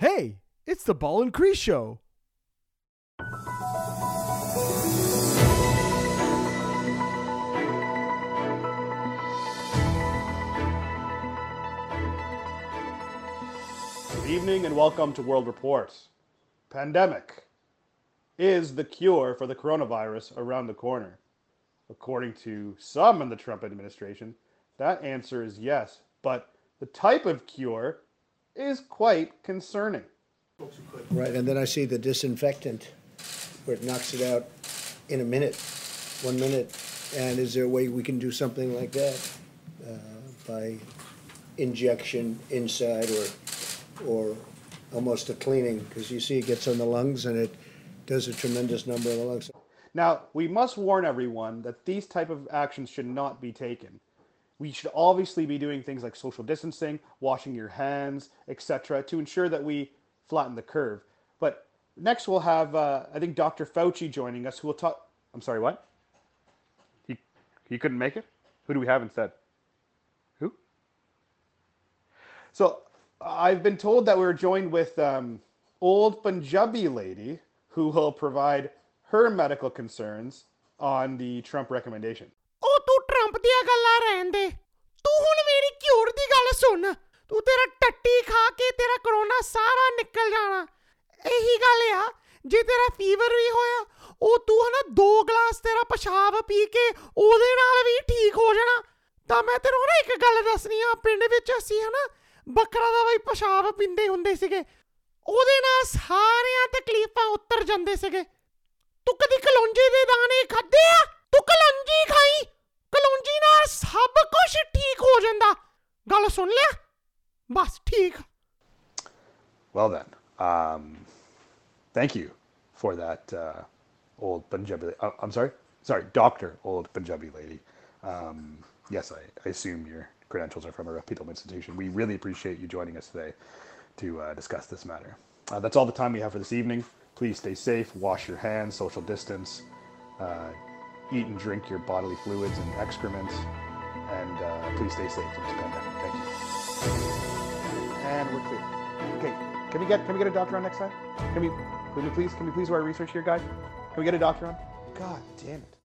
Hey, it's the Ball and Crease Show. Good evening and welcome to World Report. Pandemic. Is the cure for the coronavirus around the corner? According to some in the Trump administration, that answer is yes, but the type of cure is quite concerning. Right, and then I see the disinfectant where it knocks it out in a minute, one minute. And is there a way we can do something like that uh, by injection inside or or almost a cleaning? Because you see, it gets on the lungs and it does a tremendous number of the lungs. Now, we must warn everyone that these type of actions should not be taken we should obviously be doing things like social distancing, washing your hands, etc., to ensure that we flatten the curve. But next, we'll have uh, I think Dr. Fauci joining us, who will talk. I'm sorry, what? He he couldn't make it. Who do we have instead? Who? So I've been told that we're joined with um, old Punjabi lady who will provide her medical concerns on the Trump recommendation. Oh, Trump ਦੀਆਂ ਗੱਲਾਂ ਰਹਿਣ ਦੇ। ਤੂੰ ਹੁਣ ਮੇਰੀ cure ਦੀ ਗੱਲ ਸੁਣ। ਤੂੰ ਤੇਰਾ ਟੱਟੀ ਖਾ ਕੇ ਤੇਰਾ ਕਰੋਨਾ ਸਾਰਾ ਨਿਕਲ ਜਾਣਾ। ਇਹੀ ਗੱਲ ਆ, ਜੇ ਤੇਰਾ ਫੀਵਰ ਵੀ ਹੋਇਆ, ਉਹ ਤੂੰ ਹਨਾ ਦੋ ਗਲਾਸ ਤੇਰਾ ਪਿਸ਼ਾਬ ਪੀ ਕੇ ਉਹਦੇ ਨਾਲ ਵੀ ਠੀਕ ਹੋ ਜਾਣਾ। ਤਾਂ ਮੈਂ ਤੈਨੂੰ ਨਾ ਇੱਕ ਗੱਲ ਦੱਸਣੀ ਆ, ਪਿੰਡ ਵਿੱਚ ਅਸੀਂ ਹਨਾ ਬੱਕਰਾ ਦਾ ਬਈ ਪਿਸ਼ਾਬ ਪੀਂਦੇ ਹੁੰਦੇ ਸੀਗੇ। ਉਹਦੇ ਨਾਲ ਸਾਰੀਆਂ ਤਕਲੀਫਾਂ ਉਤਰ ਜਾਂਦੇ ਸੀਗੇ। ਤੂੰ ਕਦੀ ਕਲੌਂਜੀ ਦੇ ਦਾਣੇ ਖਾਦੇ ਆ? ਤੂੰ kalonji Well then, um, thank you for that uh, old Punjabi. Uh, I'm sorry, sorry, Doctor Old Punjabi Lady. Um, yes, I, I assume your credentials are from a reputable institution. We really appreciate you joining us today to uh, discuss this matter. Uh, that's all the time we have for this evening. Please stay safe, wash your hands, social distance, uh, eat and drink your bodily fluids and excrements and uh, please stay safe from this pandemic. Thank you. And we're clear. Okay, can we get can we get a doctor on next time? Can we can we please can we please do our research here, guys? Can we get a doctor on? God damn it.